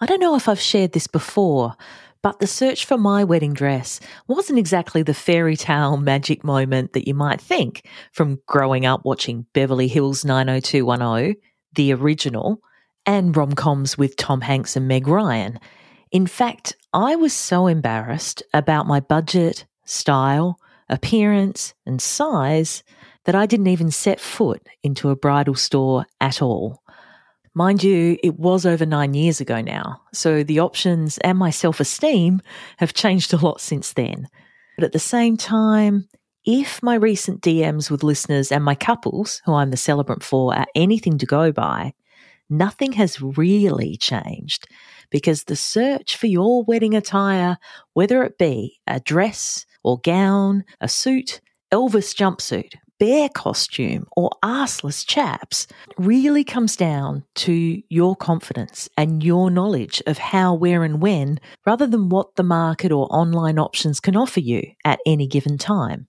I don't know if I've shared this before, but the search for my wedding dress wasn't exactly the fairy tale magic moment that you might think from growing up watching Beverly Hills 90210, the original, and rom coms with Tom Hanks and Meg Ryan. In fact, I was so embarrassed about my budget, style, appearance, and size that I didn't even set foot into a bridal store at all. Mind you, it was over nine years ago now, so the options and my self esteem have changed a lot since then. But at the same time, if my recent DMs with listeners and my couples, who I'm the celebrant for, are anything to go by, nothing has really changed because the search for your wedding attire, whether it be a dress or gown, a suit, Elvis jumpsuit, bear costume or arseless chaps really comes down to your confidence and your knowledge of how, where, and when, rather than what the market or online options can offer you at any given time.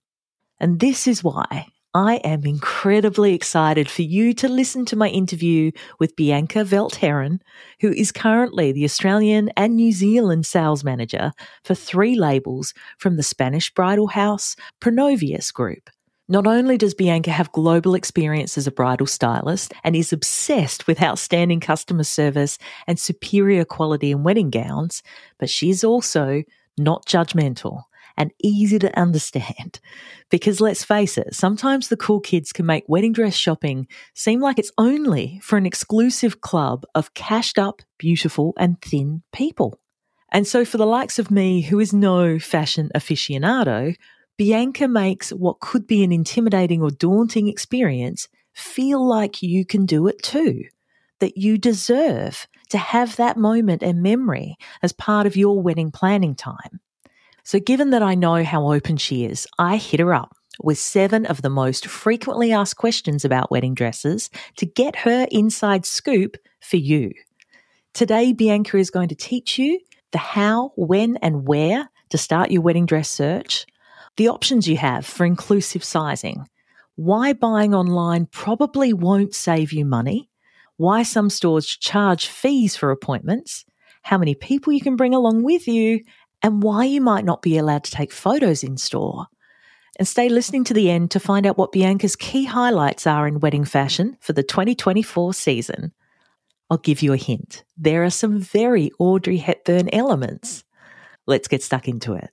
And this is why I am incredibly excited for you to listen to my interview with Bianca Velt-Herron, who is currently the Australian and New Zealand sales manager for three labels from the Spanish bridal house Pronovias Group. Not only does Bianca have global experience as a bridal stylist and is obsessed with outstanding customer service and superior quality in wedding gowns, but she's also not judgmental and easy to understand. Because let's face it, sometimes the cool kids can make wedding dress shopping seem like it's only for an exclusive club of cashed up, beautiful, and thin people. And so, for the likes of me, who is no fashion aficionado, Bianca makes what could be an intimidating or daunting experience feel like you can do it too, that you deserve to have that moment and memory as part of your wedding planning time. So, given that I know how open she is, I hit her up with seven of the most frequently asked questions about wedding dresses to get her inside scoop for you. Today, Bianca is going to teach you the how, when, and where to start your wedding dress search the options you have for inclusive sizing, why buying online probably won't save you money, why some stores charge fees for appointments, how many people you can bring along with you, and why you might not be allowed to take photos in store. And stay listening to the end to find out what Bianca's key highlights are in wedding fashion for the 2024 season. I'll give you a hint. There are some very Audrey Hepburn elements. Let's get stuck into it.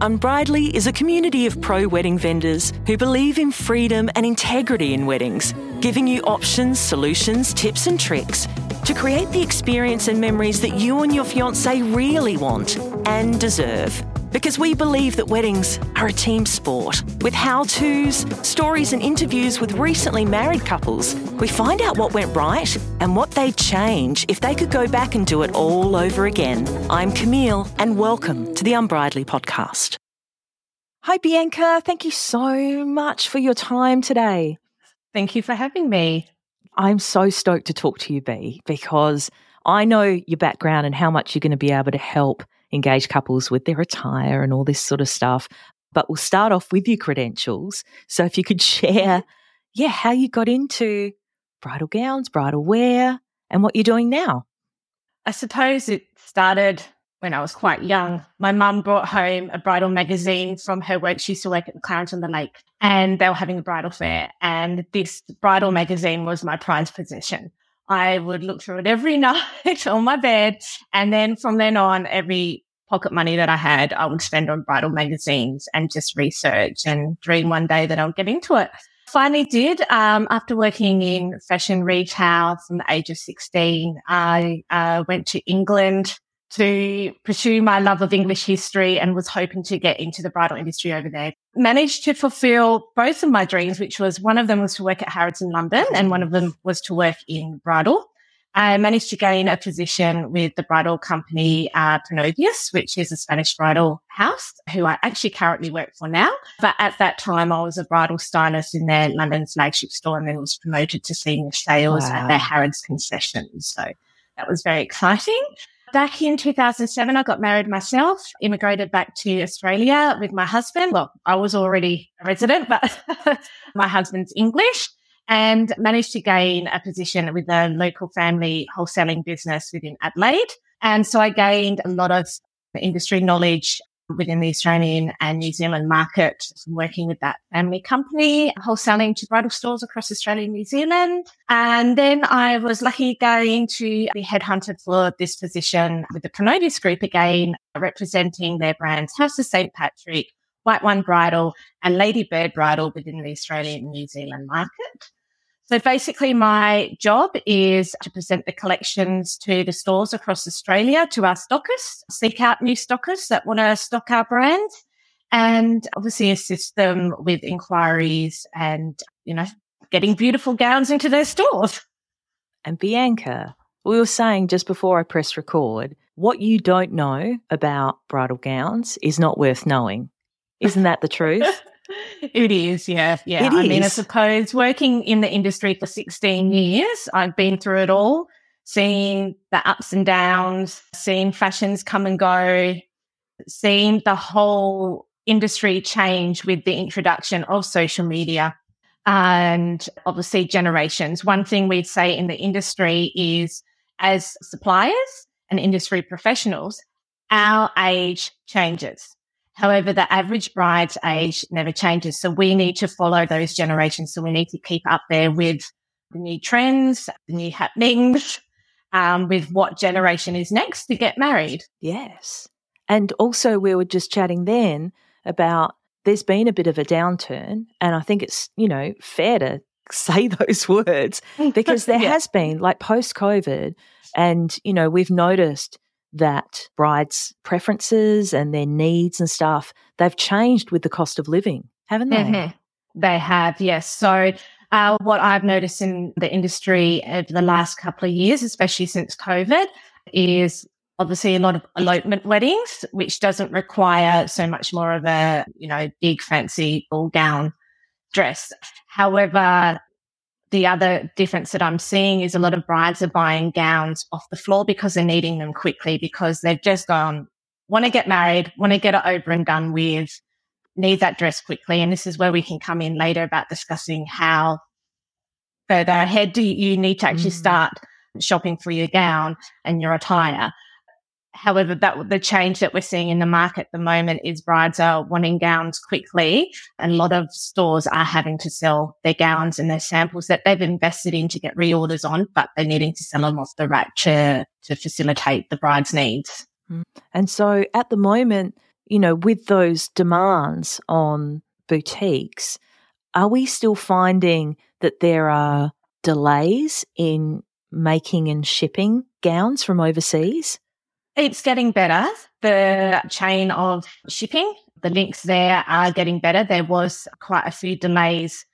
Unbridely is a community of pro wedding vendors who believe in freedom and integrity in weddings, giving you options, solutions, tips, and tricks to create the experience and memories that you and your fiance really want and deserve. Because we believe that weddings are a team sport. With how to's, stories, and interviews with recently married couples, we find out what went right and what they'd change if they could go back and do it all over again. I'm Camille, and welcome to the Unbridely podcast. Hi, Bianca. Thank you so much for your time today. Thank you for having me. I'm so stoked to talk to you, B, because I know your background and how much you're going to be able to help engage couples with their attire and all this sort of stuff. But we'll start off with your credentials. So if you could share, mm-hmm. yeah, how you got into bridal gowns, bridal wear, and what you're doing now. I suppose it started when I was quite young. My mum brought home a bridal magazine from her work. She used to work at Clarence on the Lake and they were having a bridal fair. And this bridal magazine was my prized possession. I would look through it every night on my bed. And then from then on, every pocket money that I had, I would spend on bridal magazines and just research and dream one day that I'll get into it. Finally did. Um, after working in fashion retail from the age of 16, I uh, went to England to pursue my love of English history and was hoping to get into the bridal industry over there. Managed to fulfill both of my dreams, which was one of them was to work at Harrods in London and one of them was to work in bridal. I managed to gain a position with the bridal company uh, which is a Spanish bridal house, who I actually currently work for now. But at that time, I was a bridal stylist in their London flagship store and then was promoted to senior sales wow. at their Harrods concession. So that was very exciting. Back in 2007, I got married myself, immigrated back to Australia with my husband. Well, I was already a resident, but my husband's English. and managed to gain a position with a local family wholesaling business within Adelaide. And so I gained a lot of industry knowledge within the Australian and New Zealand market working with that family company, wholesaling to bridal stores across Australia and New Zealand. And then I was lucky going to be headhunted for this position with the Pronovias Group again, representing their brands House of St. Patrick, White One Bridal and Ladybird Bridal within the Australian and New Zealand market. So basically, my job is to present the collections to the stores across Australia to our stockists, seek out new stockists that want to stock our brand, and obviously assist them with inquiries and, you know, getting beautiful gowns into their stores. And Bianca, we were saying just before I press record, what you don't know about bridal gowns is not worth knowing. Isn't that the truth? It is, yeah, yeah. It I mean, I suppose working in the industry for 16 years, I've been through it all, seeing the ups and downs, seeing fashions come and go, seeing the whole industry change with the introduction of social media and obviously generations. One thing we'd say in the industry is as suppliers and industry professionals, our age changes. However, the average bride's age never changes. So we need to follow those generations. So we need to keep up there with the new trends, the new happenings, um, with what generation is next to get married. Yes. And also, we were just chatting then about there's been a bit of a downturn. And I think it's, you know, fair to say those words because there Yeah. has been, like post COVID, and, you know, we've noticed that brides' preferences and their needs and stuff, they've changed with the cost of living, haven't they? Mhm. They have, yes. So, uh, what I've noticed in the industry over the last couple of years, especially since COVID, is obviously a lot of elopement weddings, which doesn't require so much more of a, you know, big fancy ball gown dress. However, the other difference that I'm seeing is a lot of brides are buying gowns off the floor because they're needing them quickly because they've just gone, want to get married, want to get it over and done with, need that dress quickly. And this is where we can come in later about discussing how further ahead do you need to actually Mm. start shopping for your gown and your attire. However, that the change that we're seeing in the market at the moment is brides are wanting gowns quickly, and a lot of stores are having to sell their gowns and their samples that they've invested in to get reorders on, but they're needing to sell them off the rack to to facilitate the bride's needs. Mm. And so at the moment, you know, with those demands on boutiques, are we still finding that there are delays in making and shipping gowns from overseas? It's getting better. The chain of shipping, the links there are getting better. There was quite a few delays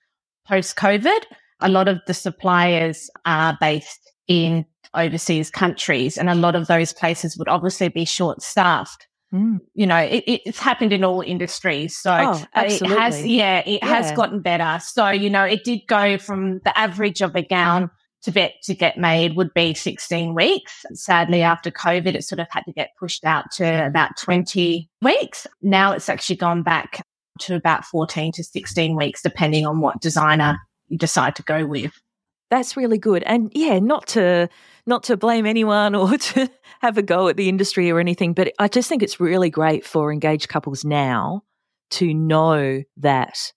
post COVID. A lot of the suppliers are based in overseas countries, and a lot of those places would obviously be short staffed. Mm. You know, it, it's happened in all industries. So Oh, it has, yeah, it has gotten better. So, you know, it did go from the average of a gown to get to get made would be 16 weeks. Sadly, after COVID, it sort of had to get pushed out to about 20 weeks. Now it's actually gone back to about 14 to 16 weeks, depending on what designer you decide to go with. That's really good. And yeah, not to not to blame anyone or to have a go at the industry or anything, but I just think it's really great for engaged couples now to know that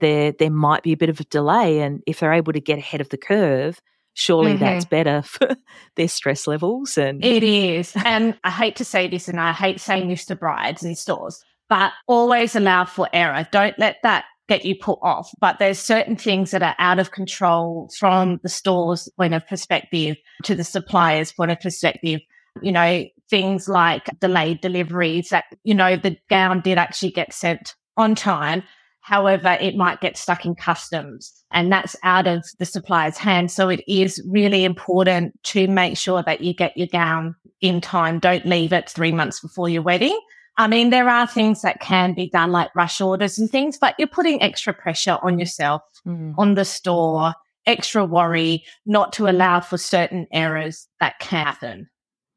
there there might be a bit of a delay and if they're able to get ahead of the curve, surely Mhm. that's better for their stress levels and It is. And I hate to say this and I hate saying this to brides in stores, but always allow for error. Don't let that get you put off. But there's certain things that are out of control from the store's point of perspective to the supplier's point of perspective. You know, things like delayed deliveries that, you know, the gown did actually get sent on time. However, it might get stuck in customs and that's out of the supplier's hands. So it is really important to make sure that you get your gown in time. Don't leave it three months before your wedding. I mean, there are things that can be done like rush orders and things, but you're putting extra pressure on yourself, Mm. on the store, extra worry not to allow for certain errors that can happen.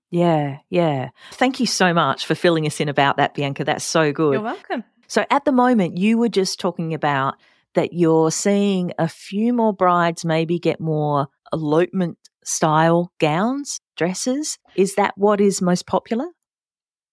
yeah, yeah. Thank you so much for filling us in about that, Bianca. That's so good. You're welcome. So at the moment, you were just talking about that you're seeing a few more brides maybe get more elopement style gowns, dresses. Is that what is most popular?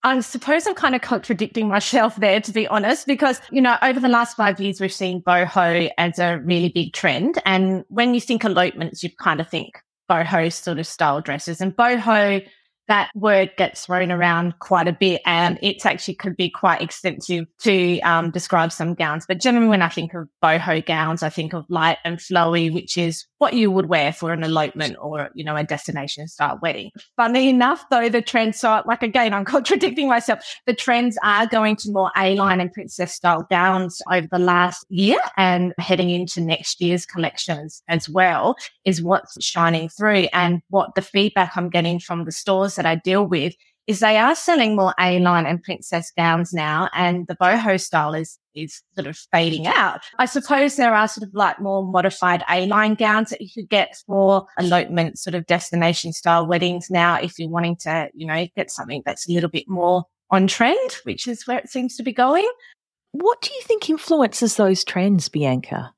I suppose I'm kind of contradicting myself there, to be honest, because, you know, over the last five years, we've seen boho as a really big trend. And when you think elopements, you kind of think boho sort of style dresses. And boho that word gets thrown around quite a bit and it actually could be quite extensive to um, describe some gowns. But generally, when I think of boho gowns, I think of light and flowy, which is what you would wear for an elopement or, you know, a destination style wedding. Funny enough, though, the trends are like, again, I'm contradicting myself. The trends are going to more A line and princess style gowns over the last year and heading into next year's collections as well is what's shining through and what the feedback I'm getting from the stores that I deal with is they are selling more A-line and princess gowns now, and the boho style is is sort of fading out. I suppose there are sort of like more modified A-line gowns that you could get for elopement sort of destination style weddings now if you're wanting to, you know, get something that's a little bit more on trend, which is where it seems to be going. What do you think influences those trends, Bianca?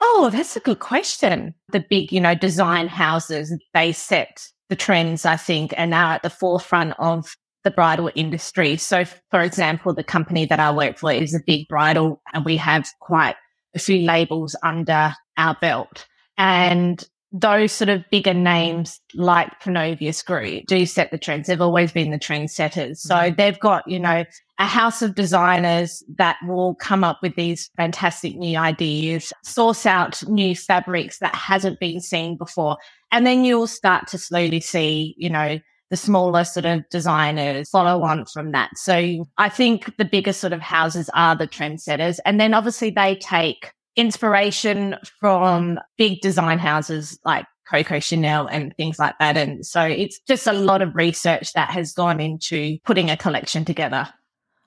Oh, that's a good question. The big, you know, design houses, they set the trends, I think, are now at the forefront of the bridal industry. So, for example, the company that I work for is a big bridal and we have quite a few labels under our belt. And those sort of bigger names like Pronovias Group do set the trends. They've always been the trendsetters. So mm-hmm. they've got, you know, a house of designers that will come up with these fantastic new ideas, source out new fabrics that hasn't been seen before. And then you'll start to slowly see, you know, the smaller sort of designers follow on from that. So I think the bigger sort of houses are the trendsetters. And then obviously they take inspiration from big design houses like Coco Chanel and things like that. And so it's just a lot of research that has gone into putting a collection together.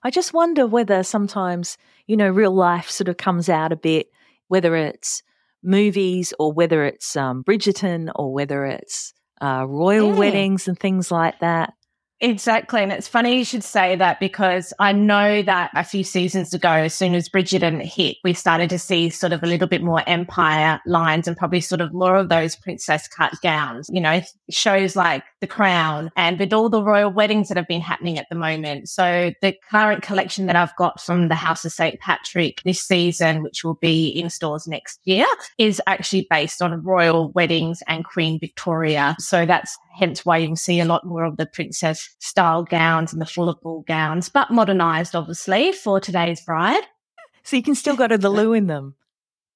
I just wonder whether sometimes, you know, real life sort of comes out a bit, whether it's movies or whether it's um, Bridgerton or whether it's uh, royal yeah. weddings and things like that. Exactly. And it's funny you should say that because I know that a few seasons ago, as soon as Bridgerton hit, we started to see sort of a little bit more empire lines and probably sort of more of those princess cut gowns, you know, shows like The Crown and with all the royal weddings that have been happening at the moment. So the current collection that I've got from the House of St. Patrick this season, which will be in stores next year, is actually based on royal weddings and Queen Victoria. So that's hence why you can see a lot more of the princess style gowns and the fuller ball gowns, but modernized, obviously, for today's bride. So you can still go to the loo in them.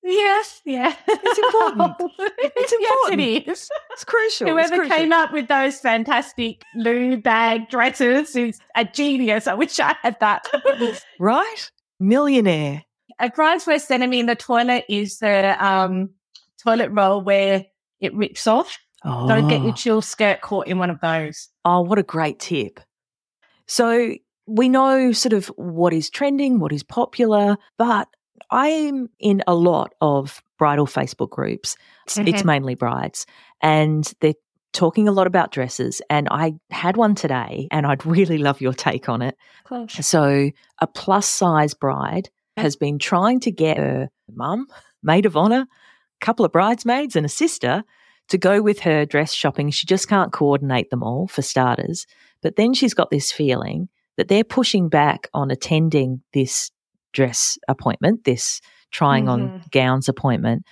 Yes, yeah. It's important. It's important. yes, it is. It's crucial. Whoever it's crucial. came up with those fantastic loo bag dresses is a genius. I wish I had that. right? Millionaire. A bride's worst enemy in the toilet is the um, toilet roll where it rips off. Oh. Don't get your oh. chill skirt caught in one of those. Oh, what a great tip. So we know sort of what is trending, what is popular, but I'm in a lot of bridal Facebook groups. It's, mm-hmm. it's mainly brides, and they're talking a lot about dresses. And I had one today, and I'd really love your take on it. So, a plus size bride has been trying to get her mum, maid of honor, a couple of bridesmaids, and a sister to go with her dress shopping. She just can't coordinate them all, for starters. But then she's got this feeling that they're pushing back on attending this dress appointment, this trying mm-hmm. on gowns appointment,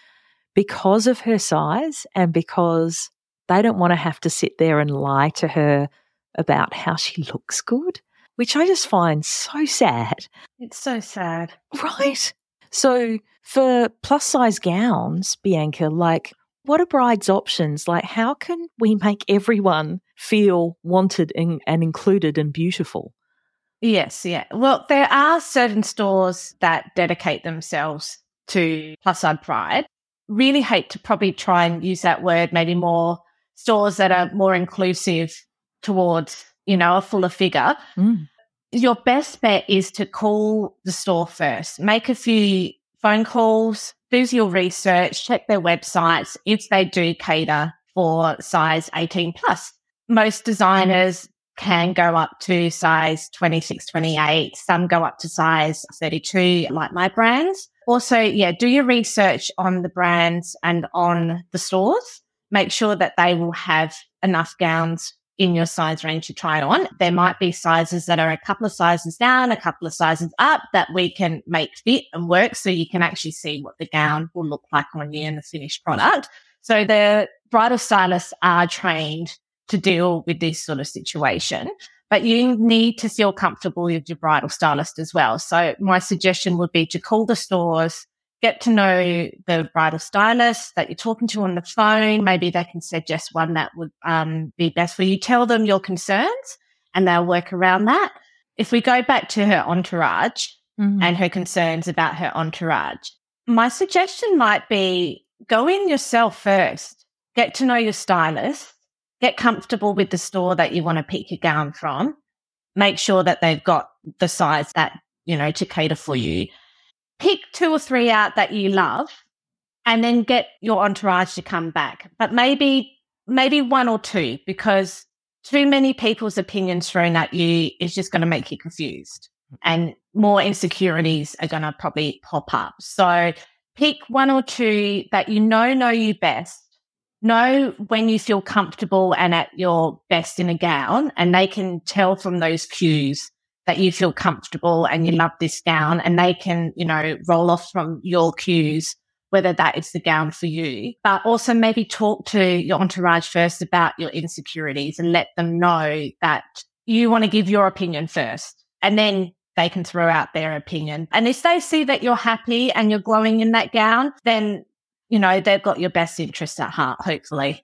because of her size and because they don't want to have to sit there and lie to her about how she looks good, which I just find so sad. It's so sad. Right. So for plus size gowns, Bianca, like what are brides' options? Like, how can we make everyone feel wanted and, and included and beautiful? Yes, yeah. Well, there are certain stores that dedicate themselves to plus size pride. Really hate to probably try and use that word, maybe more stores that are more inclusive towards, you know, a fuller figure. Mm. Your best bet is to call the store first, make a few phone calls, do your research, check their websites if they do cater for size 18 plus. Most mm-hmm. designers can go up to size 26, 28. Some go up to size 32, like my brands. Also, yeah, do your research on the brands and on the stores. Make sure that they will have enough gowns in your size range to try it on. There might be sizes that are a couple of sizes down, a couple of sizes up that we can make fit and work so you can actually see what the gown will look like on you in the finished product. So the bridal stylists are trained to deal with this sort of situation. But you need to feel comfortable with your bridal stylist as well. So my suggestion would be to call the stores, get to know the bridal stylist that you're talking to on the phone. Maybe they can suggest one that would um, be best for you. Tell them your concerns and they'll work around that. If we go back to her entourage mm-hmm. and her concerns about her entourage, my suggestion might be go in yourself first, get to know your stylist, get comfortable with the store that you want to pick your gown from. Make sure that they've got the size that, you know, to cater for you. Pick two or three out that you love and then get your entourage to come back. But maybe, maybe one or two because too many people's opinions thrown at you is just going to make you confused and more insecurities are going to probably pop up. So pick one or two that you know know you best know when you feel comfortable and at your best in a gown, and they can tell from those cues that you feel comfortable and you love this gown, and they can, you know, roll off from your cues whether that is the gown for you. But also maybe talk to your entourage first about your insecurities and let them know that you want to give your opinion first. And then they can throw out their opinion. And if they see that you're happy and you're glowing in that gown, then you know, they've got your best interest at heart, hopefully.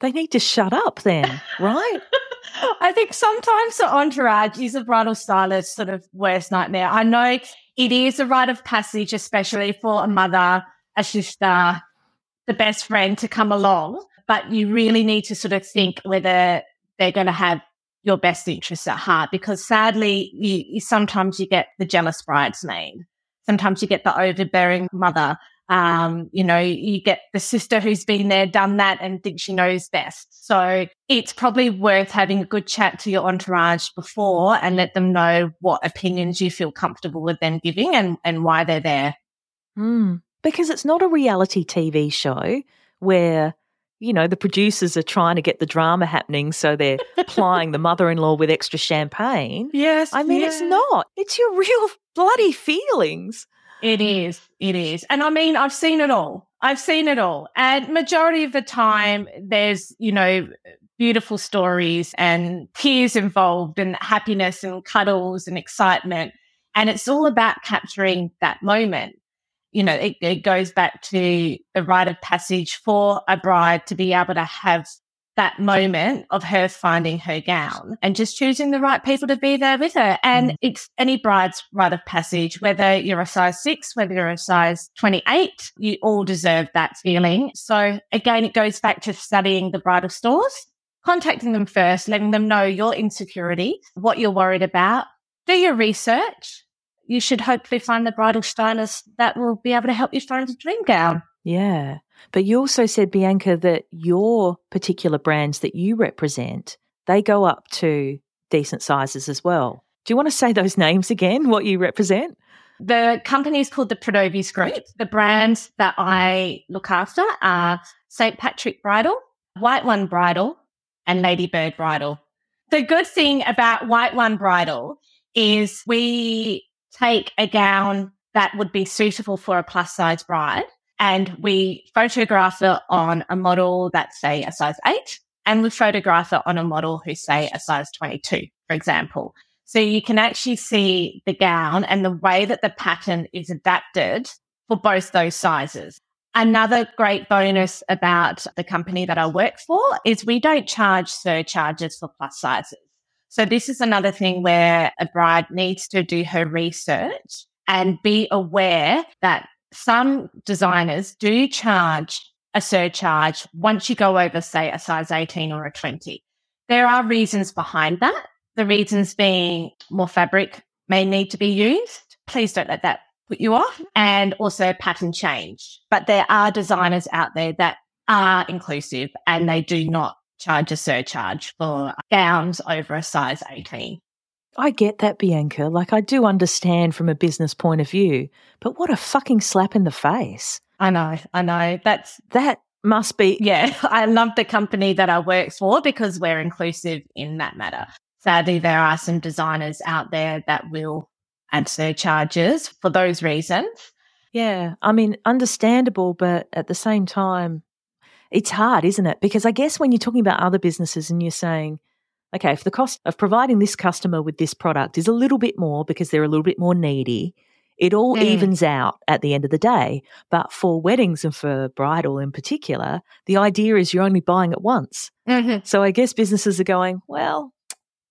They need to shut up then, right? I think sometimes the entourage is a bridal stylist sort of worst nightmare. I know it is a rite of passage, especially for a mother, a sister, the best friend to come along, but you really need to sort of think whether they're going to have your best interests at heart because sadly you, you sometimes you get the jealous bridesmaid sometimes you get the overbearing mother um, you know, you get the sister who's been there, done that, and thinks she knows best. So it's probably worth having a good chat to your entourage before and let them know what opinions you feel comfortable with them giving and, and why they're there. Mm, because it's not a reality TV show where you know, the producers are trying to get the drama happening, so they're plying the mother in law with extra champagne. Yes. I mean, yeah. it's not. It's your real bloody feelings. It mm. is. It is. And I mean, I've seen it all. I've seen it all. And majority of the time, there's, you know, beautiful stories and tears involved and happiness and cuddles and excitement. And it's all about capturing that moment. You know, it, it goes back to the rite of passage for a bride to be able to have that moment of her finding her gown and just choosing the right people to be there with her. And mm. it's any bride's rite of passage, whether you're a size six, whether you're a size 28, you all deserve that feeling. So again, it goes back to studying the bridal stores, contacting them first, letting them know your insecurity, what you're worried about, do your research. You should hopefully find the bridal stylist that will be able to help you find a dream gown. Yeah. But you also said, Bianca, that your particular brands that you represent, they go up to decent sizes as well. Do you want to say those names again, what you represent? The company is called the Pronovias Group. The brands that I look after are St. Patrick Bridal, White One Bridal, and Ladybird Bridal. The good thing about White One Bridal is we take a gown that would be suitable for a plus size bride and we photograph it on a model that's say a size eight and we photograph it on a model who's say a size 22, for example. So you can actually see the gown and the way that the pattern is adapted for both those sizes. Another great bonus about the company that I work for is we don't charge surcharges for plus sizes. So this is another thing where a bride needs to do her research and be aware that some designers do charge a surcharge once you go over, say, a size 18 or a 20. There are reasons behind that. The reasons being more fabric may need to be used. Please don't let that put you off and also pattern change. But there are designers out there that are inclusive and they do not charge a surcharge for gowns over a size 18. I get that, Bianca. Like, I do understand from a business point of view, but what a fucking slap in the face. I know, I know. That's that must be. Yeah, I love the company that I work for because we're inclusive in that matter. Sadly, there are some designers out there that will add surcharges for those reasons. Yeah, I mean, understandable, but at the same time, it's hard, isn't it? Because I guess when you're talking about other businesses and you're saying, okay, if the cost of providing this customer with this product is a little bit more because they're a little bit more needy, it all mm. evens out at the end of the day. But for weddings and for bridal in particular, the idea is you're only buying it once. Mm-hmm. So I guess businesses are going, well,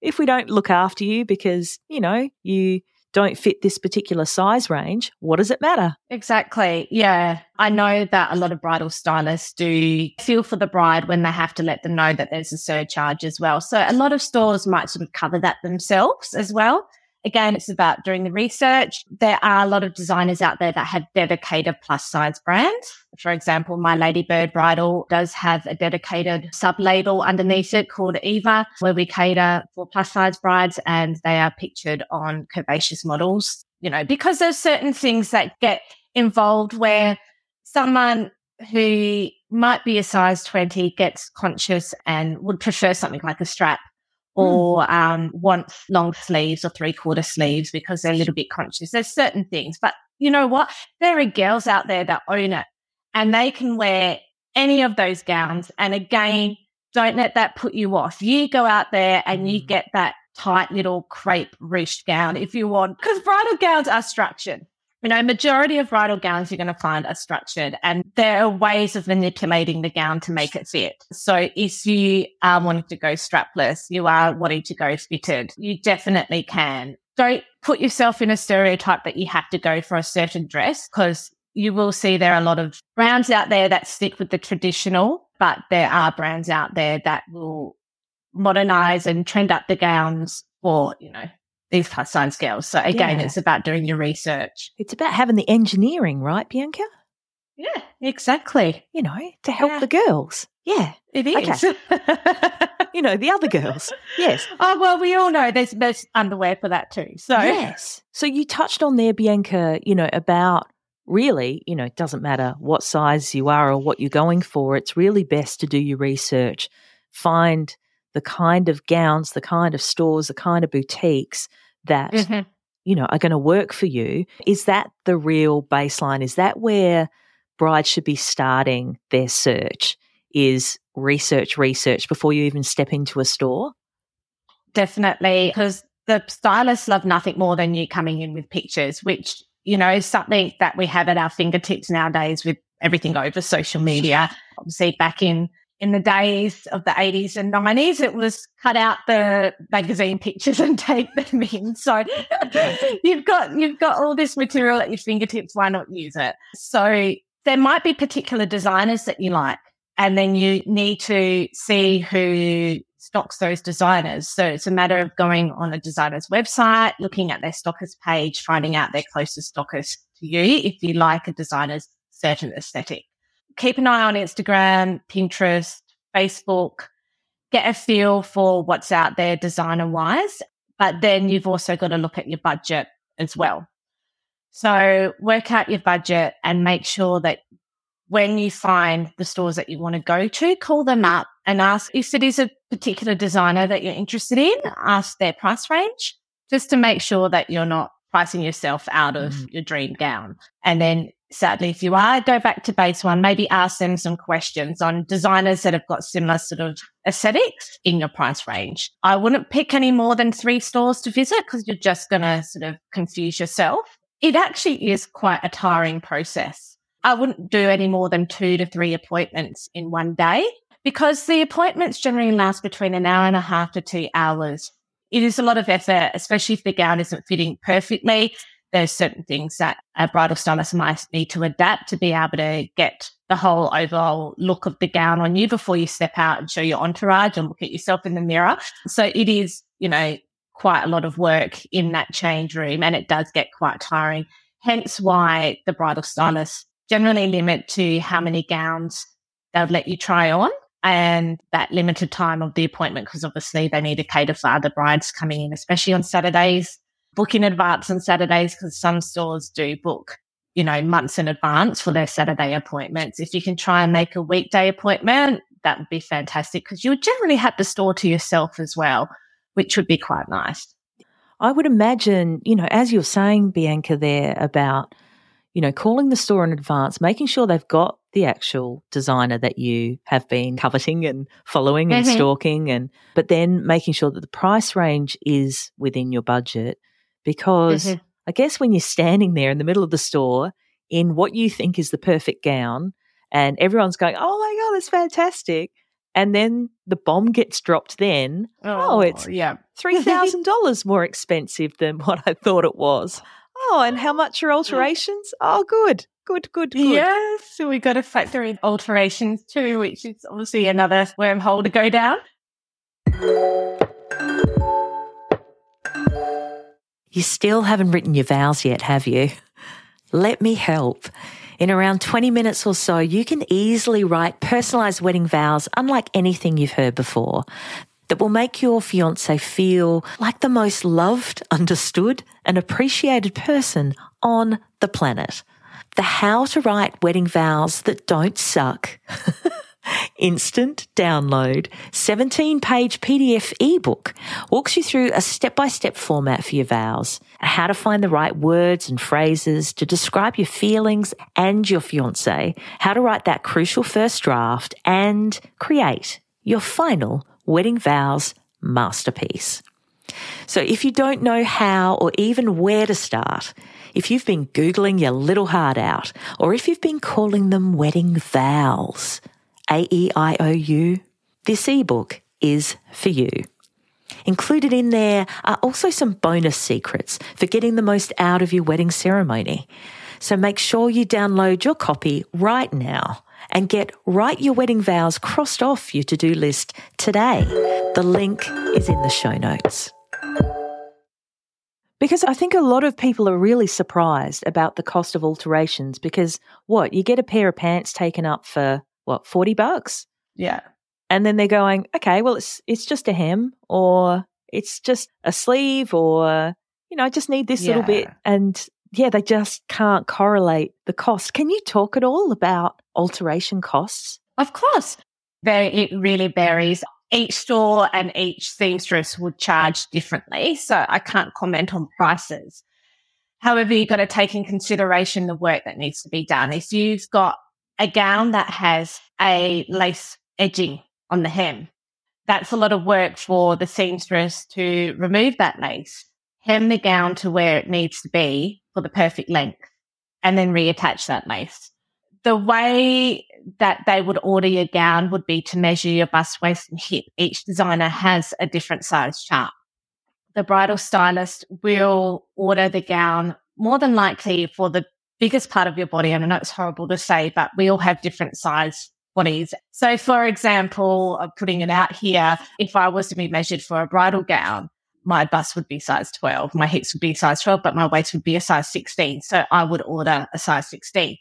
if we don't look after you because, you know, you don't fit this particular size range, what does it matter? Exactly. Yeah. I know that a lot of bridal stylists do feel for the bride when they have to let them know that there's a surcharge as well. So a lot of stores might sort of cover that themselves as well. Again, it's about doing the research. There are a lot of designers out there that have dedicated plus size brands. For example, My Ladybird Bridal does have a dedicated sub label underneath it called Eva, where we cater for plus size brides and they are pictured on curvaceous models, you know, because there's certain things that get involved where someone who might be a size 20 gets conscious and would prefer something like a strap. Or um, want long sleeves or three quarter sleeves because they're a little bit conscious. There's certain things, but you know what? There are girls out there that own it and they can wear any of those gowns. And again, don't let that put you off. You go out there and you hmm. get that tight little crepe ruched gown if you want, because bridal gowns are structured you know, majority of bridal gowns you're going to find are structured and there are ways of manipulating the gown to make it fit. So if you are wanting to go strapless, you are wanting to go fitted, you definitely can. Don't put yourself in a stereotype that you have to go for a certain dress because you will see there are a lot of brands out there that stick with the traditional, but there are brands out there that will modernize and trend up the gowns for, you know, these science skills. So again, yeah. it's about doing your research. It's about having the engineering, right, Bianca? Yeah, exactly. You know, to help yeah. the girls. Yeah, it is. Okay. you know, the other girls. Yes. Oh well, we all know there's there's underwear for that too. So yes. So you touched on there, Bianca. You know about really, you know, it doesn't matter what size you are or what you're going for. It's really best to do your research, find the kind of gowns, the kind of stores, the kind of boutiques that mm-hmm. you know are going to work for you. Is that the real baseline? Is that where brides should be starting their search? Is research, research before you even step into a store? Definitely, because the stylists love nothing more than you coming in with pictures, which you know is something that we have at our fingertips nowadays with everything over social media. Obviously, back in in the days of the 80s and 90s, it was cut out the magazine pictures and tape them in. So you've got you've got all this material at your fingertips. Why not use it? So there might be particular designers that you like, and then you need to see who stocks those designers. So it's a matter of going on a designer's website, looking at their stockers page, finding out their closest stockers to you if you like a designer's certain aesthetic keep an eye on Instagram, Pinterest, Facebook, get a feel for what's out there designer wise. But then you've also got to look at your budget as well. So work out your budget and make sure that when you find the stores that you want to go to, call them up and ask if it is a particular designer that you're interested in, ask their price range just to make sure that you're not pricing yourself out of mm. your dream gown. And then sadly, if you are, go back to base one, maybe ask them some questions on designers that have got similar sort of aesthetics in your price range. I wouldn't pick any more than three stores to visit because you're just going to sort of confuse yourself. It actually is quite a tiring process. I wouldn't do any more than two to three appointments in one day because the appointments generally last between an hour and a half to two hours. It is a lot of effort, especially if the gown isn't fitting perfectly there's certain things that a bridal stylist might need to adapt to be able to get the whole overall look of the gown on you before you step out and show your entourage and look at yourself in the mirror. So it is, you know, quite a lot of work in that change room and it does get quite tiring. Hence why the bridal stylists generally limit to how many gowns they'll let you try on and that limited time of the appointment, because obviously they need to cater for other brides coming in, especially on Saturdays. Book in advance on Saturdays because some stores do book, you know, months in advance for their Saturday appointments. If you can try and make a weekday appointment, that would be fantastic because you would generally have the store to yourself as well, which would be quite nice. I would imagine, you know, as you're saying, Bianca, there about, you know, calling the store in advance, making sure they've got the actual designer that you have been coveting and following and mm-hmm. stalking and but then making sure that the price range is within your budget because mm-hmm. I guess when you're standing there in the middle of the store in what you think is the perfect gown and everyone's going, "Oh my god, that's fantastic." And then the bomb gets dropped then. Oh, oh it's yeah. $3,000 more expensive than what I thought it was. Oh, and how much are alterations? Oh, good. Good, good, good. Yes, so we got to factor in alterations too, which is obviously another wormhole to go down. You still haven't written your vows yet, have you? Let me help. In around 20 minutes or so, you can easily write personalized wedding vows unlike anything you've heard before that will make your fiance feel like the most loved, understood, and appreciated person on the planet the How to Write Wedding Vows That Don't Suck. Instant download 17 page PDF ebook walks you through a step by step format for your vows, how to find the right words and phrases to describe your feelings and your fiance, how to write that crucial first draft and create your final wedding vows masterpiece. So if you don't know how or even where to start, if you've been Googling your little heart out, or if you've been calling them wedding vows, A E I O U, this ebook is for you. Included in there are also some bonus secrets for getting the most out of your wedding ceremony. So make sure you download your copy right now and get Write Your Wedding Vows crossed off your to do list today. The link is in the show notes. Because I think a lot of people are really surprised about the cost of alterations because what, you get a pair of pants taken up for what, 40 bucks? Yeah. And then they're going, okay, well it's it's just a hem or it's just a sleeve or you know, I just need this yeah. little bit and yeah, they just can't correlate the cost. Can you talk at all about alteration costs? Of course. Very, it really varies each store and each seamstress would charge differently. So I can't comment on prices. However, you've got to take in consideration the work that needs to be done. If you've got a gown that has a lace edging on the hem, that's a lot of work for the seamstress to remove that lace, hem the gown to where it needs to be for the perfect length, and then reattach that lace the way that they would order your gown would be to measure your bust, waist, and hip. Each designer has a different size chart. The bridal stylist will order the gown more than likely for the biggest part of your body. And I know it's horrible to say, but we all have different size bodies. So, for example, I'm putting it out here, if I was to be measured for a bridal gown, my bust would be size 12, my hips would be size 12, but my waist would be a size 16. So I would order a size 16.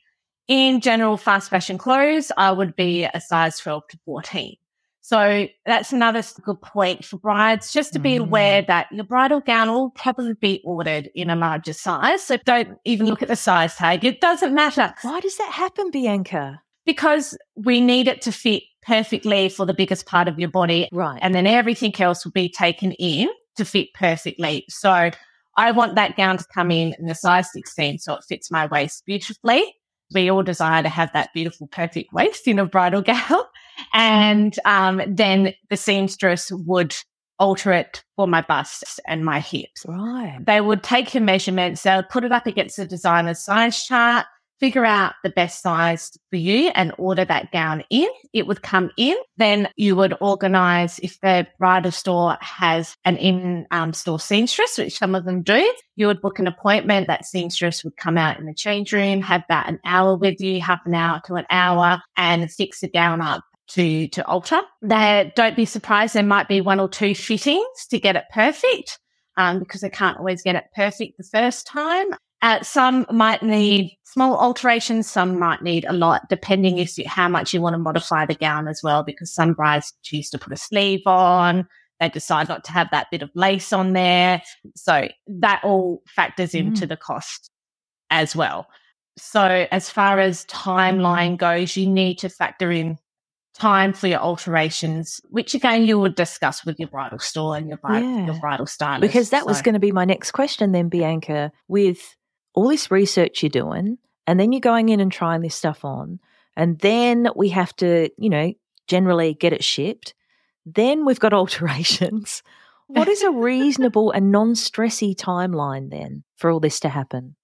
In general fast fashion clothes, I would be a size 12 to 14. So that's another good point for brides, just to be mm. aware that your bridal gown will probably be ordered in a larger size. So don't even look at the size tag. It doesn't matter. Why does that happen, Bianca? Because we need it to fit perfectly for the biggest part of your body. Right. And then everything else will be taken in to fit perfectly. So I want that gown to come in in a size 16 so it fits my waist beautifully we all desire to have that beautiful, perfect waist in a bridal gown. And um, then the seamstress would alter it for my bust and my hips. Right. They would take your measurements, they would put it up against the designer's size chart, figure out the best size for you and order that gown in. It would come in. Then you would organize if the bridal store has an in um, store seamstress, which some of them do. You would book an appointment. That seamstress would come out in the change room, have about an hour with you, half an hour to an hour and fix the gown up to, to alter. They don't be surprised. There might be one or two fittings to get it perfect. Um, because they can't always get it perfect the first time. Uh, some might need small alterations, some might need a lot, depending if you, how much you want to modify the gown as well, because some brides choose to put a sleeve on, they decide not to have that bit of lace on there. So that all factors mm. into the cost as well. So as far as timeline goes, you need to factor in time for your alterations, which again you would discuss with your bridal store and your, yeah. your bridal stylist. Because that so. was going to be my next question then, Bianca, with all this research you're doing, and then you're going in and trying this stuff on, and then we have to, you know, generally get it shipped. Then we've got alterations. What is a reasonable and non stressy timeline then for all this to happen?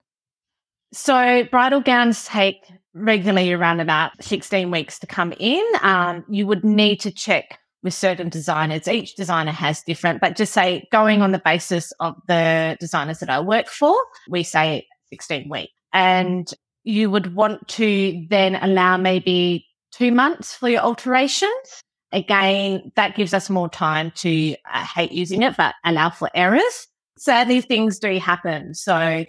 So, bridal gowns take regularly around about 16 weeks to come in. Um, you would need to check with certain designers. Each designer has different, but just say going on the basis of the designers that I work for, we say 16 weeks. And you would want to then allow maybe two months for your alterations. Again, that gives us more time to I hate using it, but allow for errors. Sadly, things do happen. So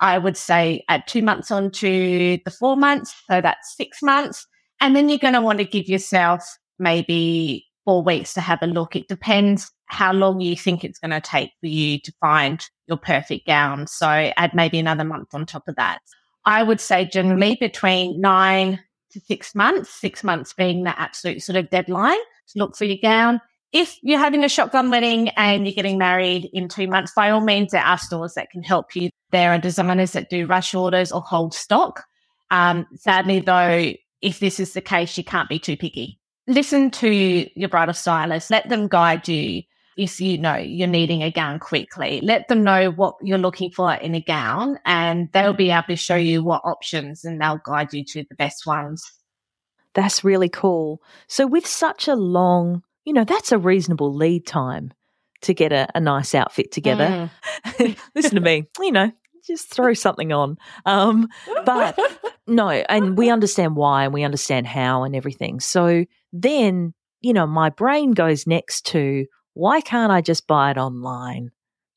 I would say add two months onto the four months. So that's six months. And then you're going to want to give yourself maybe four weeks to have a look. It depends how long you think it's going to take for you to find your perfect gown. So add maybe another month on top of that. I would say generally between nine to six months, six months being the absolute sort of deadline to look for your gown if you're having a shotgun wedding and you're getting married in two months, by all means, there are stores that can help you. There are designers that do rush orders or hold stock. Um, sadly, though, if this is the case, you can't be too picky. Listen to your bridal stylist. Let them guide you if you know you're needing a gown quickly. Let them know what you're looking for in a gown and they'll be able to show you what options and they'll guide you to the best ones. That's really cool. So, with such a long you know, that's a reasonable lead time to get a, a nice outfit together. Mm. Listen to me, you know, just throw something on. Um, but no, and we understand why and we understand how and everything. So then, you know, my brain goes next to why can't I just buy it online?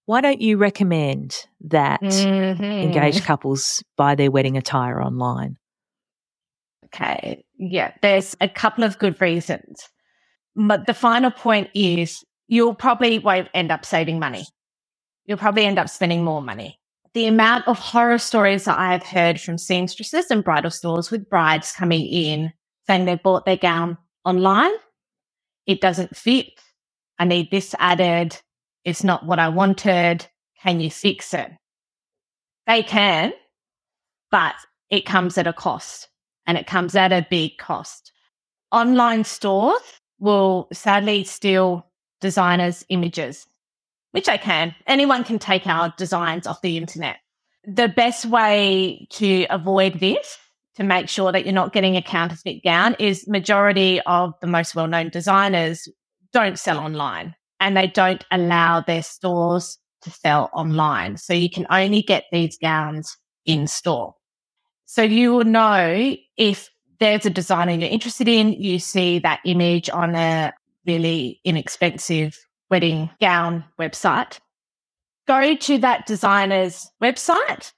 Why don't you recommend that mm-hmm. engaged couples buy their wedding attire online? Okay. Yeah, there's a couple of good reasons. But the final point is you'll probably won't end up saving money. You'll probably end up spending more money. The amount of horror stories that I have heard from seamstresses and bridal stores with brides coming in saying they bought their gown online. It doesn't fit. I need this added. It's not what I wanted. Can you fix it? They can, but it comes at a cost and it comes at a big cost. Online stores will sadly steal designers' images, which I can. Anyone can take our designs off the internet. The best way to avoid this, to make sure that you're not getting a counterfeit gown, is majority of the most well-known designers don't sell online and they don't allow their stores to sell online. So you can only get these gowns in store. So you will know if there's a designer you're interested in, you see that image on a really inexpensive wedding gown website. Go to that designer's website.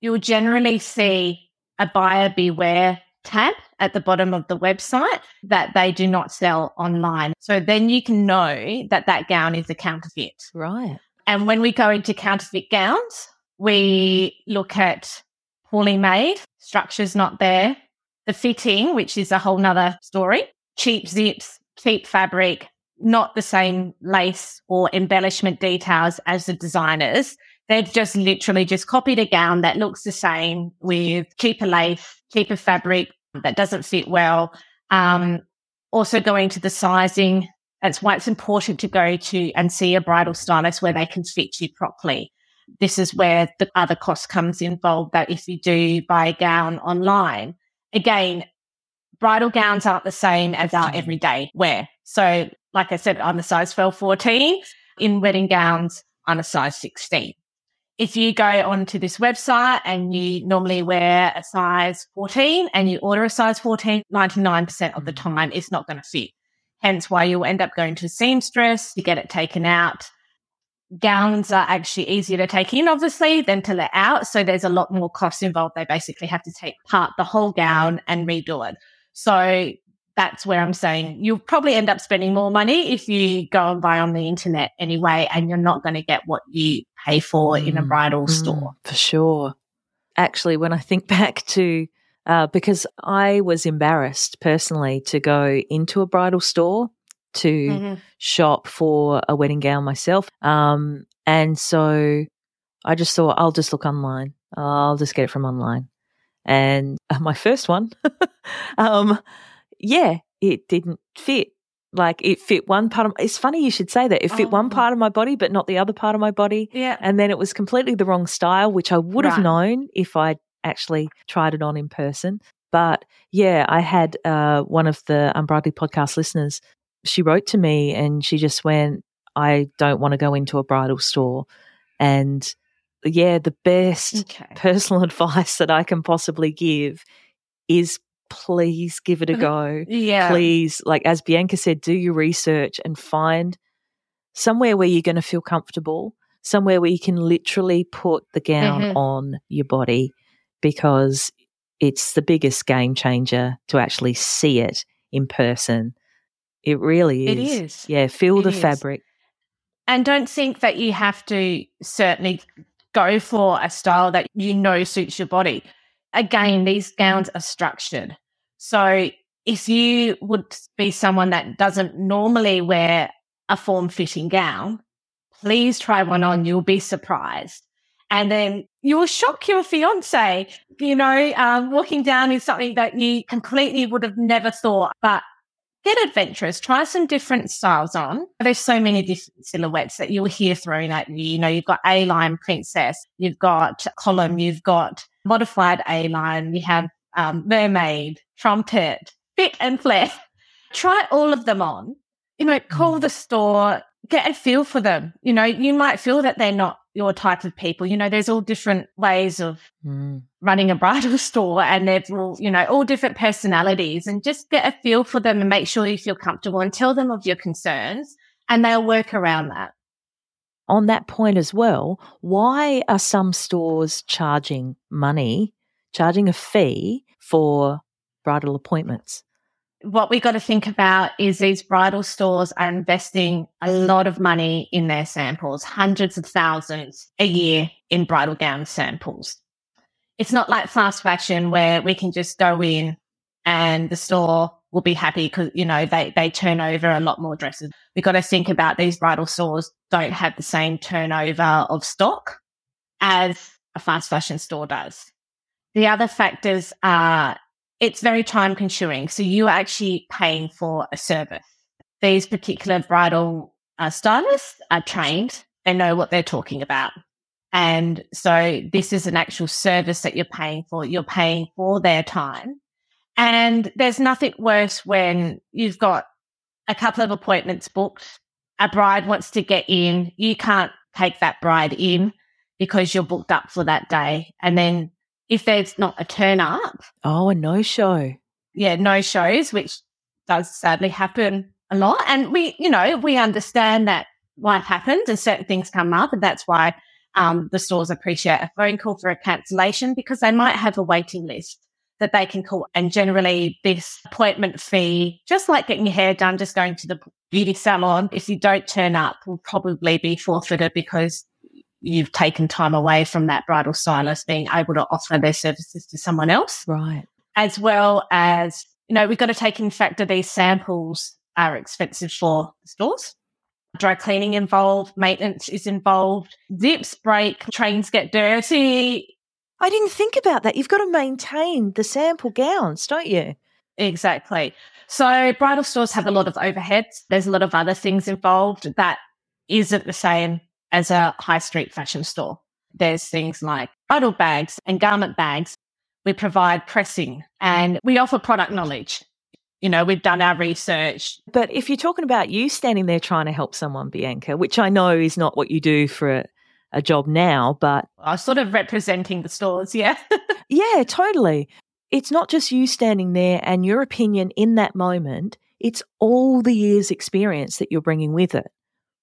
You'll generally see a buyer beware tab at the bottom of the website that they do not sell online. So then you can know that that gown is a counterfeit. Right. And when we go into counterfeit gowns, we look at poorly made, structure's not there, the fitting, which is a whole nother story, cheap zips, cheap fabric, not the same lace or embellishment details as the designers. They've just literally just copied a gown that looks the same with cheaper lace, cheaper fabric that doesn't fit well. Um, also going to the sizing. That's why it's important to go to and see a bridal stylist where they can fit you properly. This is where the other cost comes involved that if you do buy a gown online, again, bridal gowns aren't the same as our everyday wear. So, like I said, I'm a size 12, 14. In wedding gowns, I'm a size 16. If you go onto this website and you normally wear a size 14 and you order a size 14, 99% of the mm. time it's not going to fit. Hence why you'll end up going to a seamstress to get it taken out. gowns are actually easier to take in, obviously, than to let out. So there's a lot more costs involved. They basically have to take part the whole gown and redo it. So that's where I'm saying you'll probably end up spending more money if you go and buy on the internet anyway, and you're not going to get what you pay for mm, in a mm, bridal mm, store. For sure. Actually, when I think back to, uh, because I was embarrassed personally to go into a bridal store to mm-hmm. shop for a wedding gown myself. Um, and so I just thought, I'll just look online. I'll just get it from online. And uh, my first one, um, yeah, it didn't fit. Like it fit one part of. It's funny you should say that. It fit oh. one part of my body, but not the other part of my body. Yeah. And then it was completely the wrong style, which I would have known if I'd actually tried it on in person. But yeah, I had uh, one of the Unbridely podcast listeners. She wrote to me and she just went, "I don't want to go into a bridal store," and yeah, the best okay. personal advice that I can possibly give is please give it a go. yeah. Please, like as Bianca said, do your research and find somewhere where you're going to feel comfortable, somewhere where you can literally put the gown mm-hmm. on your body because it's the biggest game changer to actually see it in person. It really is. It is. Yeah, feel it the is. fabric. And don't think that you have to certainly go for a style that you know suits your body. Again, these gowns are structured. So if you would be someone that doesn't normally wear a form fitting gown, please try one on. You'll be surprised. And then you will shock your fiance, you know, um, walking down is something that you completely would have never thought, but get adventurous, try some different styles on. There's so many different silhouettes that you'll hear thrown at you. You know, you've got A-line princess, you've got column, you've got modified A-line, you have um, mermaid, trumpet, fit and flare. Try all of them on. You know, call mm. the store, get a feel for them. You know, you might feel that they're not your type of people. You know, there's all different ways of mm. running a bridal store and they've all, you know, all different personalities and just get a feel for them and make sure you feel comfortable and tell them of your concerns and they'll work around that. On that point as well, why are some stores charging money, charging a fee for bridal appointments? What we've got to think about is these bridal stores are investing a lot of money in their samples, hundreds of thousands a year in bridal gown samples. It's not like fast fashion where we can just go in and the store will be happy because, you know, they, they turn over a lot more dresses. We've got to think about these bridal stores don't have the same turnover of stock as a fast fashion store does. The other factors are it's very time consuming. So you are actually paying for a service. These particular bridal uh, stylists are trained. They know what they're talking about. And so this is an actual service that you're paying for. You're paying for their time. And there's nothing worse when you've got a couple of appointments booked. A bride wants to get in. You can't take that bride in because you're booked up for that day. And then if there's not a turn up. Oh, a no show. Yeah, no shows, which does sadly happen a lot. And we, you know, we understand that life happens and certain things come up. And that's why um, the stores appreciate a phone call for a cancellation because they might have a waiting list that they can call. And generally, this appointment fee, just like getting your hair done, just going to the beauty salon, if you don't turn up, will probably be forfeited because you've taken time away from that bridal stylist being able to offer their services to someone else. Right. As well as, you know, we've got to take in factor these samples are expensive for stores. Dry cleaning involved, maintenance is involved, zips break, trains get dirty. I didn't think about that. You've got to maintain the sample gowns, don't you? Exactly. So bridal stores have a lot of overheads. There's a lot of other things involved that isn't the same as a high street fashion store. There's things like bridal bags and garment bags. We provide pressing and we offer product knowledge. You know, we've done our research. But if you're talking about you standing there trying to help someone, Bianca, which I know is not what you do for a, a job now, but. I'm sort of representing the stores, yeah. yeah, totally. It's not just you standing there and your opinion in that moment, it's all the years' experience that you're bringing with it.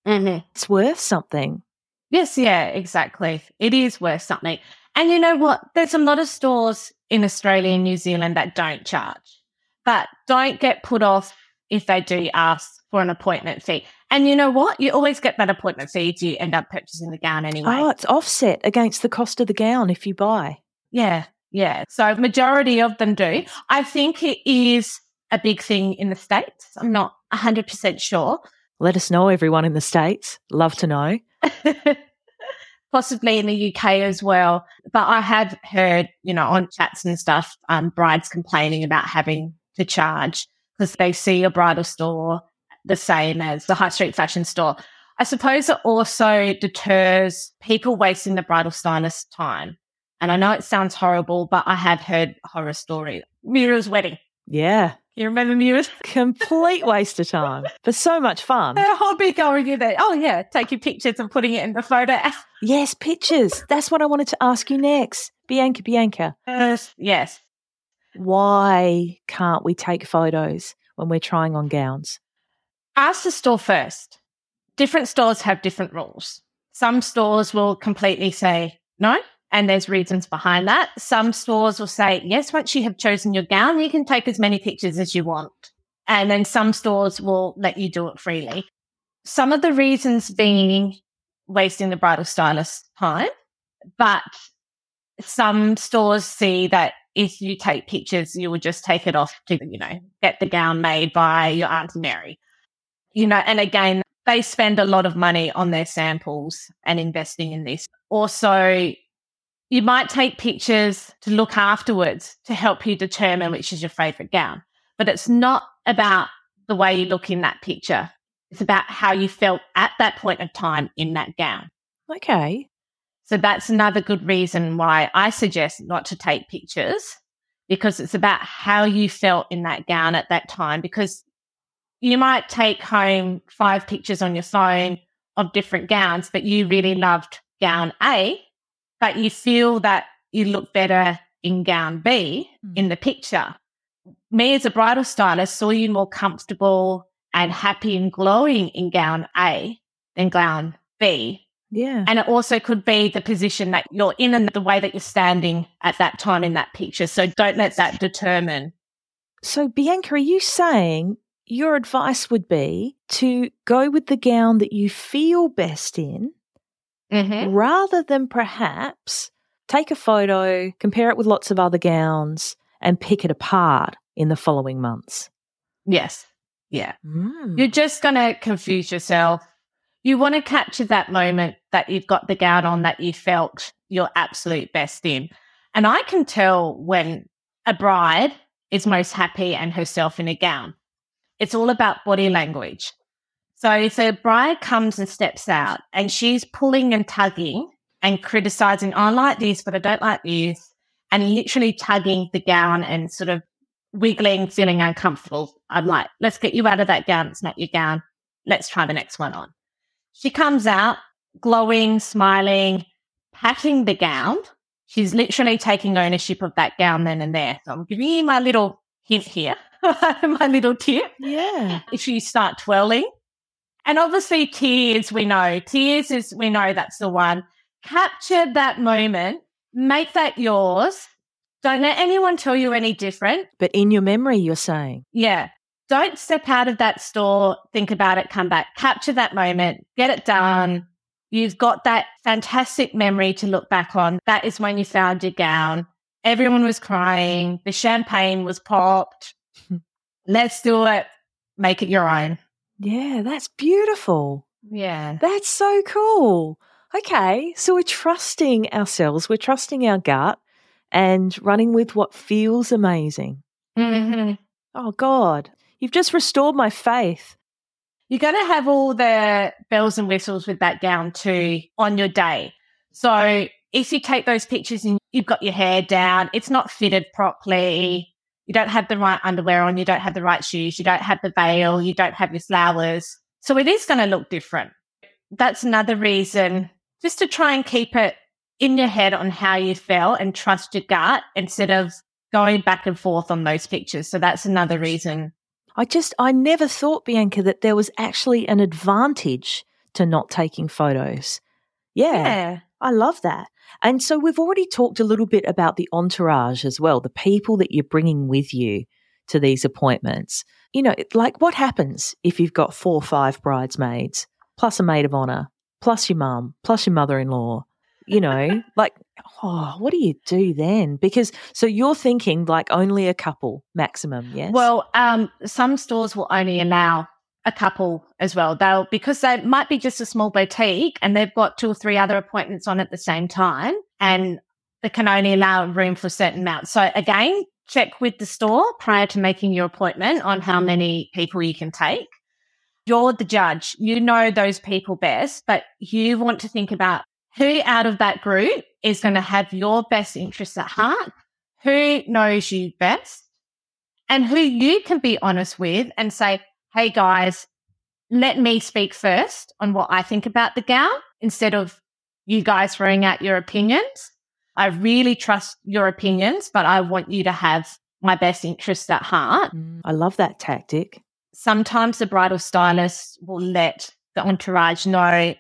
Mm-hmm. It's worth something. Yes, yeah, exactly. It is worth something. And you know what? There's a lot of stores in Australia and New Zealand that don't charge, but don't get put off if they do ask for an appointment fee. And you know what? You always get that appointment fee if you end up purchasing the gown anyway. Oh, it's offset against the cost of the gown if you buy. Yeah, yeah. So majority of them do. I think it is a big thing in the States. I'm not 100% sure. Let us know, everyone in the States. Love to know. Possibly in the UK as well. But I have heard, you know, on chats and stuff, um, brides complaining about having to charge because they see a bridal store the same as the high street fashion store. I suppose it also deters people wasting the bridal stylist time. And I know it sounds horrible, but I have heard horror stories. Mira's wedding. Yeah. You remember Mira's? Complete waste of time, but so much fun. Her hobby going in there. Oh, yeah, taking pictures and putting it in the photo. yes, pictures. That's what I wanted to ask you next. Bianca, Bianca. Yes. yes. Why can't we take photos when we're trying on gowns? Ask the store first. Different stores have different rules. Some stores will completely say no, and there's reasons behind that. Some stores will say, yes, once you have chosen your gown, you can take as many pictures as you want. And then some stores will let you do it freely. Some of the reasons being wasting the bridal stylist's time, but some stores see that if you take pictures, you will just take it off to, you know, get the gown made by your Auntie Mary you know, and again, they spend a lot of money on their samples and investing in this. Also, you might take pictures to look afterwards to help you determine which is your favorite gown, but it's not about the way you look in that picture. It's about how you felt at that point of time in that gown. Okay. So that's another good reason why I suggest not to take pictures because it's about how you felt in that gown at that time because you might take home five pictures on your phone of different gowns, but you really loved gown A, but you feel that you look better in gown B mm. in the picture. Me as a bridal stylist saw you more comfortable and happy and glowing in gown A than gown B. Yeah. And it also could be the position that you're in and the way that you're standing at that time in that picture. So don't let that determine. So, Bianca, are you saying your advice would be to go with the gown that you feel best in mm-hmm. rather than perhaps take a photo, compare it with lots of other gowns, and pick it apart in the following months. Yes. Yeah. Mm. You're just going to confuse yourself. You want to capture that moment that you've got the gown on that you felt your absolute best in. And I can tell when a bride is most happy and herself in a gown it's all about body language. So a bride comes and steps out and she's pulling and tugging and criticizing, I like this, but I don't like this, and literally tugging the gown and sort of wiggling, feeling uncomfortable, I'm like, let's get you out of that gown. It's not your gown. Let's try the next one on. She comes out glowing, smiling, patting the gown. She's literally taking ownership of that gown then and there. So I'm giving you my little hint here. my little tip. Yeah. If you start twirling. And obviously, tears, we know. Tears is, we know that's the one. Capture that moment, make that yours. Don't let anyone tell you any different. But in your memory, you're saying. Yeah. Don't step out of that store, think about it, come back. Capture that moment, get it done. You've got that fantastic memory to look back on. That is when you found your gown. Everyone was crying. The champagne was popped. Let's do it. Make it your own. Yeah, that's beautiful. Yeah. That's so cool. Okay, so we're trusting ourselves, we're trusting our gut and running with what feels amazing. Mm-hmm. Oh, God, you've just restored my faith. You're going to have all the bells and whistles with that gown too on your day. So if you take those pictures and you've got your hair down, it's not fitted properly, you don't have the right underwear on, you don't have the right shoes, you don't have the veil, you don't have your flowers. So it is going to look different. That's another reason just to try and keep it in your head on how you felt and trust your gut instead of going back and forth on those pictures. So that's another reason. I just, I never thought, Bianca, that there was actually an advantage to not taking photos. Yeah, Yeah. I love that. And so we've already talked a little bit about the entourage as well, the people that you're bringing with you to these appointments. You know, like what happens if you've got four or five bridesmaids, plus a maid of honor, plus your mum, plus your mother in law? You know, like, oh, what do you do then? Because so you're thinking like only a couple maximum, yes? Well, um, some stores will only allow a couple as well. They'll because they might be just a small boutique and they've got two or three other appointments on at the same time, and they can only allow room for a certain amount. So again, check with the store prior to making your appointment on how many people you can take. You're the judge. You know those people best, but you want to think about who out of that group is going to have your best interests at heart, who knows you best, and who you can be honest with and say, hey guys, let me speak first on what I think about the gown instead of you guys throwing out your opinions. I really trust your opinions, but I want you to have my best interests at heart. Mm, I love that tactic. Sometimes the bridal stylist will let the entourage know,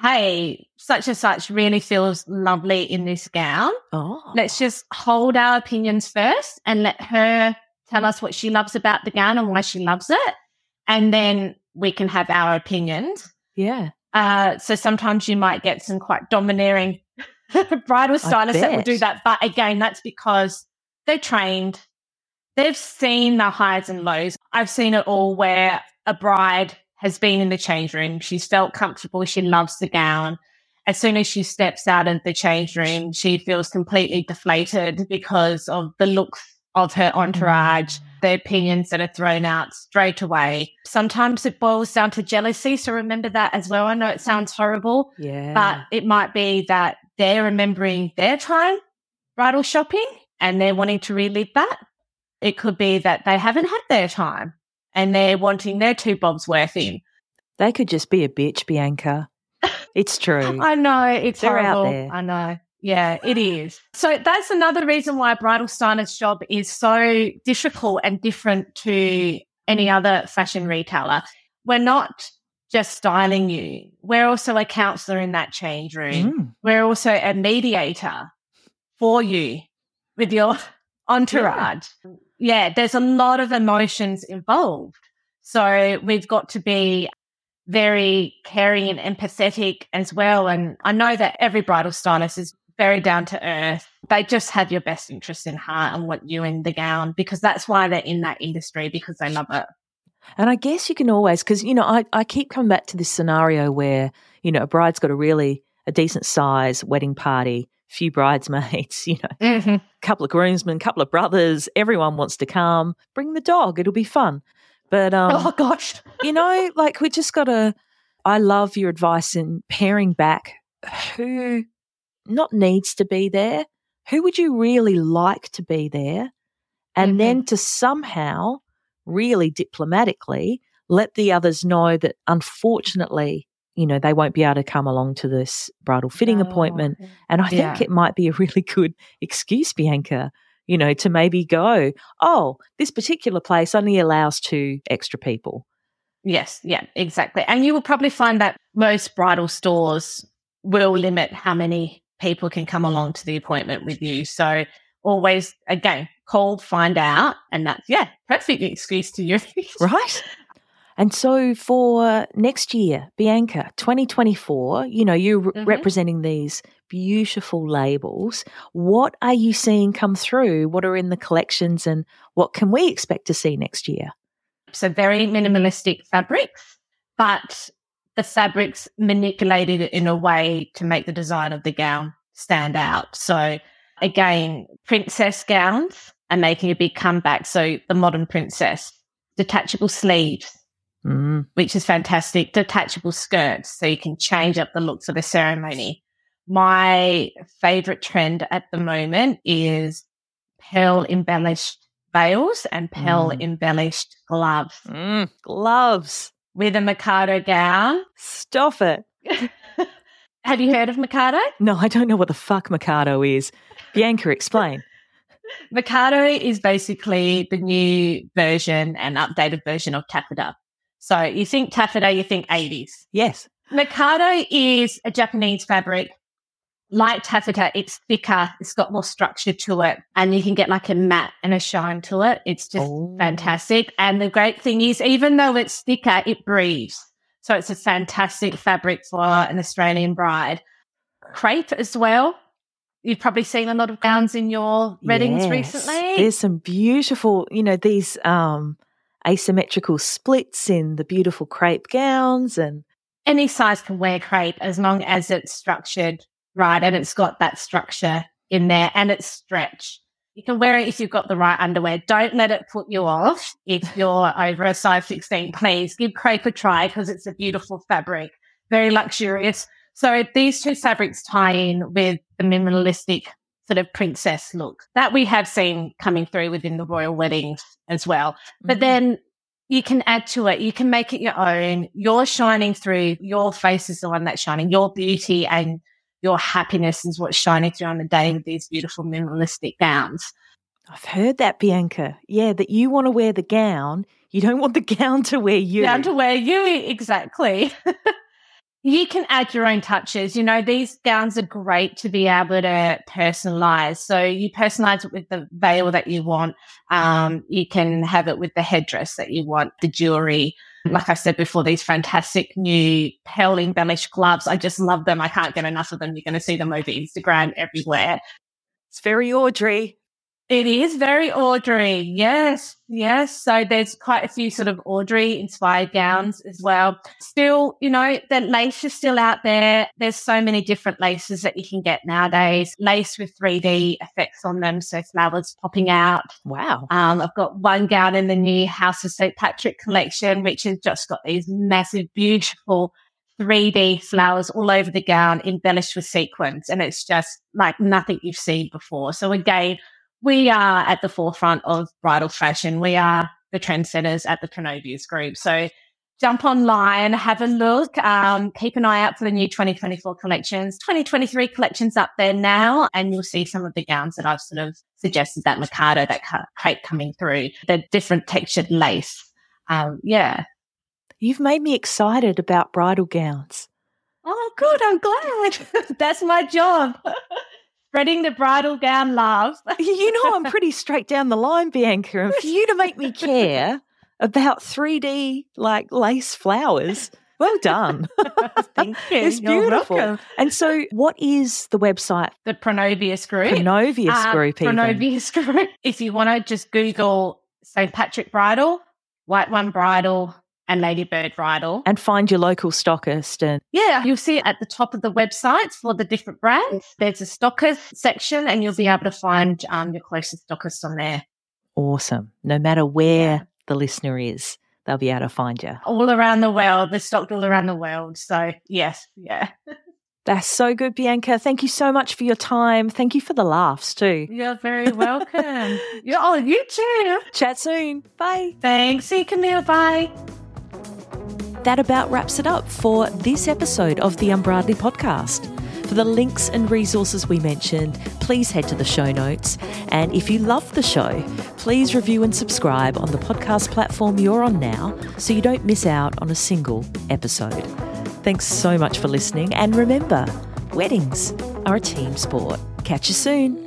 hey, such and such really feels lovely in this gown. Oh, Let's just hold our opinions first and let her tell us what she loves about the gown and why she loves it. And then we can have our opinions. yeah. Uh, so sometimes you might get some quite domineering bridal stylists that will do that. But again, that's because they're trained. They've seen the highs and lows. I've seen it all where a bride has been in the change room. She's felt comfortable. She loves the gown. As soon as she steps out of the change room, she feels completely deflated because of the looks of her entourage, the opinions that are thrown out straight away. Sometimes it boils down to jealousy. So remember that as well. I know it sounds horrible, Yeah. but it might be that they're remembering their time bridal shopping and they're wanting to relive that. It could be that they haven't had their time and they're wanting their two bobs worth in. they could just be a bitch, Bianca. It's true. I know it's They're out horrible. there. I know. Yeah, it is. So that's another reason why bridal stylist job is so difficult and different to any other fashion retailer. We're not just styling you. We're also a counselor in that change room. Mm. We're also a mediator for you with your entourage. Yeah. there's a lot of emotions involved. So we've got to be very caring and empathetic as well. And I know that every bridal stylist is very down to earth. They just have your best interest in heart and want you in the gown because that's why they're in that industry because they love it. And I guess you can always, because, you know, I, I keep coming back to this scenario where, you know, a bride's got a really, a decent size wedding party, few bridesmaids, you know, Mm-hmm. couple of groomsmen, couple of brothers, everyone wants to come. Bring the dog, it'll be fun. But, um, oh gosh. you know, like we just got to, I love your advice in pairing back who not needs to be there, who would you really like to be there, and Mhm. then to somehow really diplomatically let the others know that unfortunately, you know, they won't be able to come along to this bridal fitting appointment. And I think it might be a really good excuse, Bianca, you know, to maybe go, oh, this particular place only allows two extra people. Yes, yeah, exactly. And you will probably find that most bridal stores will limit how many people can come along to the appointment with you. So always, again, call, find out. And that's, yeah, perfect excuse to use. right? And so for next year, Bianca, 2024, you know, you're re- Mhm. representing these beautiful labels. What are you seeing come through? What are in the collections and what can we expect to see next year? So very minimalistic fabrics, but the fabrics manipulated in a way to make the design of the gown stand out. So again, princess gowns are making a big comeback. So the modern princess, detachable sleeves, Mm, which is fantastic. Detachable skirts, so you can change up the looks of the ceremony. My favorite trend at the moment is pearl embellished veils and pearl Mm. embellished gloves mm, gloves. With a Mikado gown. Stop it. Have you heard of Mikado? No, I don't know what the fuck Mikado is. Bianca, explain. Mikado is basically the new version and updated version of taffeta. So you think taffeta, you think 80s. Yes. Mikado is a Japanese fabric. Like taffeta, it's thicker, it's got more structure to it, and you can get like a matte and a shine to it. It's just Oh. fantastic. And the great thing is, even though it's thicker, it breathes. So it's a fantastic fabric for an Australian bride. Crepe as well. You've probably seen a lot of gowns in your weddings Yes. recently. There's some beautiful, you know, these um, asymmetrical splits in the beautiful crepe gowns and any size can wear crepe as long as it's structured right and it's got that structure in there and it's stretch. You can wear it if you've got the right underwear. Don't let it put you off. If you're over a size 16, please give crepe a try because it's a beautiful fabric, very luxurious. So these two fabrics tie in with the minimalistic sort of princess look that we have seen coming through within the royal weddings as well. But mm-hmm. then you can add to it. You can make it your own. You're shining through. Your face is the one that's shining. Your beauty and your happiness is what's shining through on the day with these beautiful minimalistic gowns. I've heard that, Bianca. Yeah, that you want to wear the gown. You don't want the gown to wear you. Down to where you exactly. you can add your own touches. You know, these gowns are great to be able to personalize. So you personalize it with the veil that you want. Um, you can have it with the headdress that you want, the jewelry. Like I said before, these fantastic new pearl embellished gloves. I just love them. I can't get enough of them. You're going to see them over Instagram everywhere. it's very Audrey. It is very Audrey. Yes, yes. So there's quite a few sort of Audrey inspired gowns as well. Still, you know, the lace is still out there. There's so many different laces that you can get nowadays. Lace with 3D effects on them. So flowers popping out. Wow. Um, I've got one gown in the new House of St. Patrick collection, which has just got these massive, beautiful 3D flowers all over the gown, embellished with sequins. And it's just like nothing you've seen before. So again, we are at the forefront of bridal fashion. We are the trendsetters at the Pronovias Group. So jump online, have a look, um, keep an eye out for the new 2024 collections. 2023 collections up there now, and you'll see some of the gowns that I've sort of suggested that Mikado, that crepe coming through, the different textured lace. Um, yeah. You've made me excited about bridal gowns. Oh, good. I'm glad. That's my job. Spreading the bridal gown love. You know, I'm pretty straight down the line, Bianca. And for you to make me care about 3D like lace flowers, well done. Thank you. It's beautiful. And so, what is the website? The Pronovias Group. Pronovias Uh, Group, even. Pronovias Group. If you want to just Google St. Patrick Bridal, White One Bridal, and Ladybird Bridal. and find your local stockist. And Yeah, you'll see it at the top of the websites for the different brands. There's a stockist section, and you'll be able to find um, your closest stockist on there. awesome. No matter where Yeah. the listener is, they'll be able to find you. All around the world. They're stocked all around the world. So, yes, yeah. That's so good, Bianca. Thank you so much for your time. Thank you for the laughs too. You're very welcome. you oh, you too. Chat soon. Bye. Thanks. See you, Camille. Bye. That about wraps it up for this episode of the Unbridely podcast. For the links and resources we mentioned, please head to the show notes. And if you love the show, please review and subscribe on the podcast platform you're on now so you don't miss out on a single episode. Thanks so much for listening. And remember, weddings are a team sport. Catch you soon.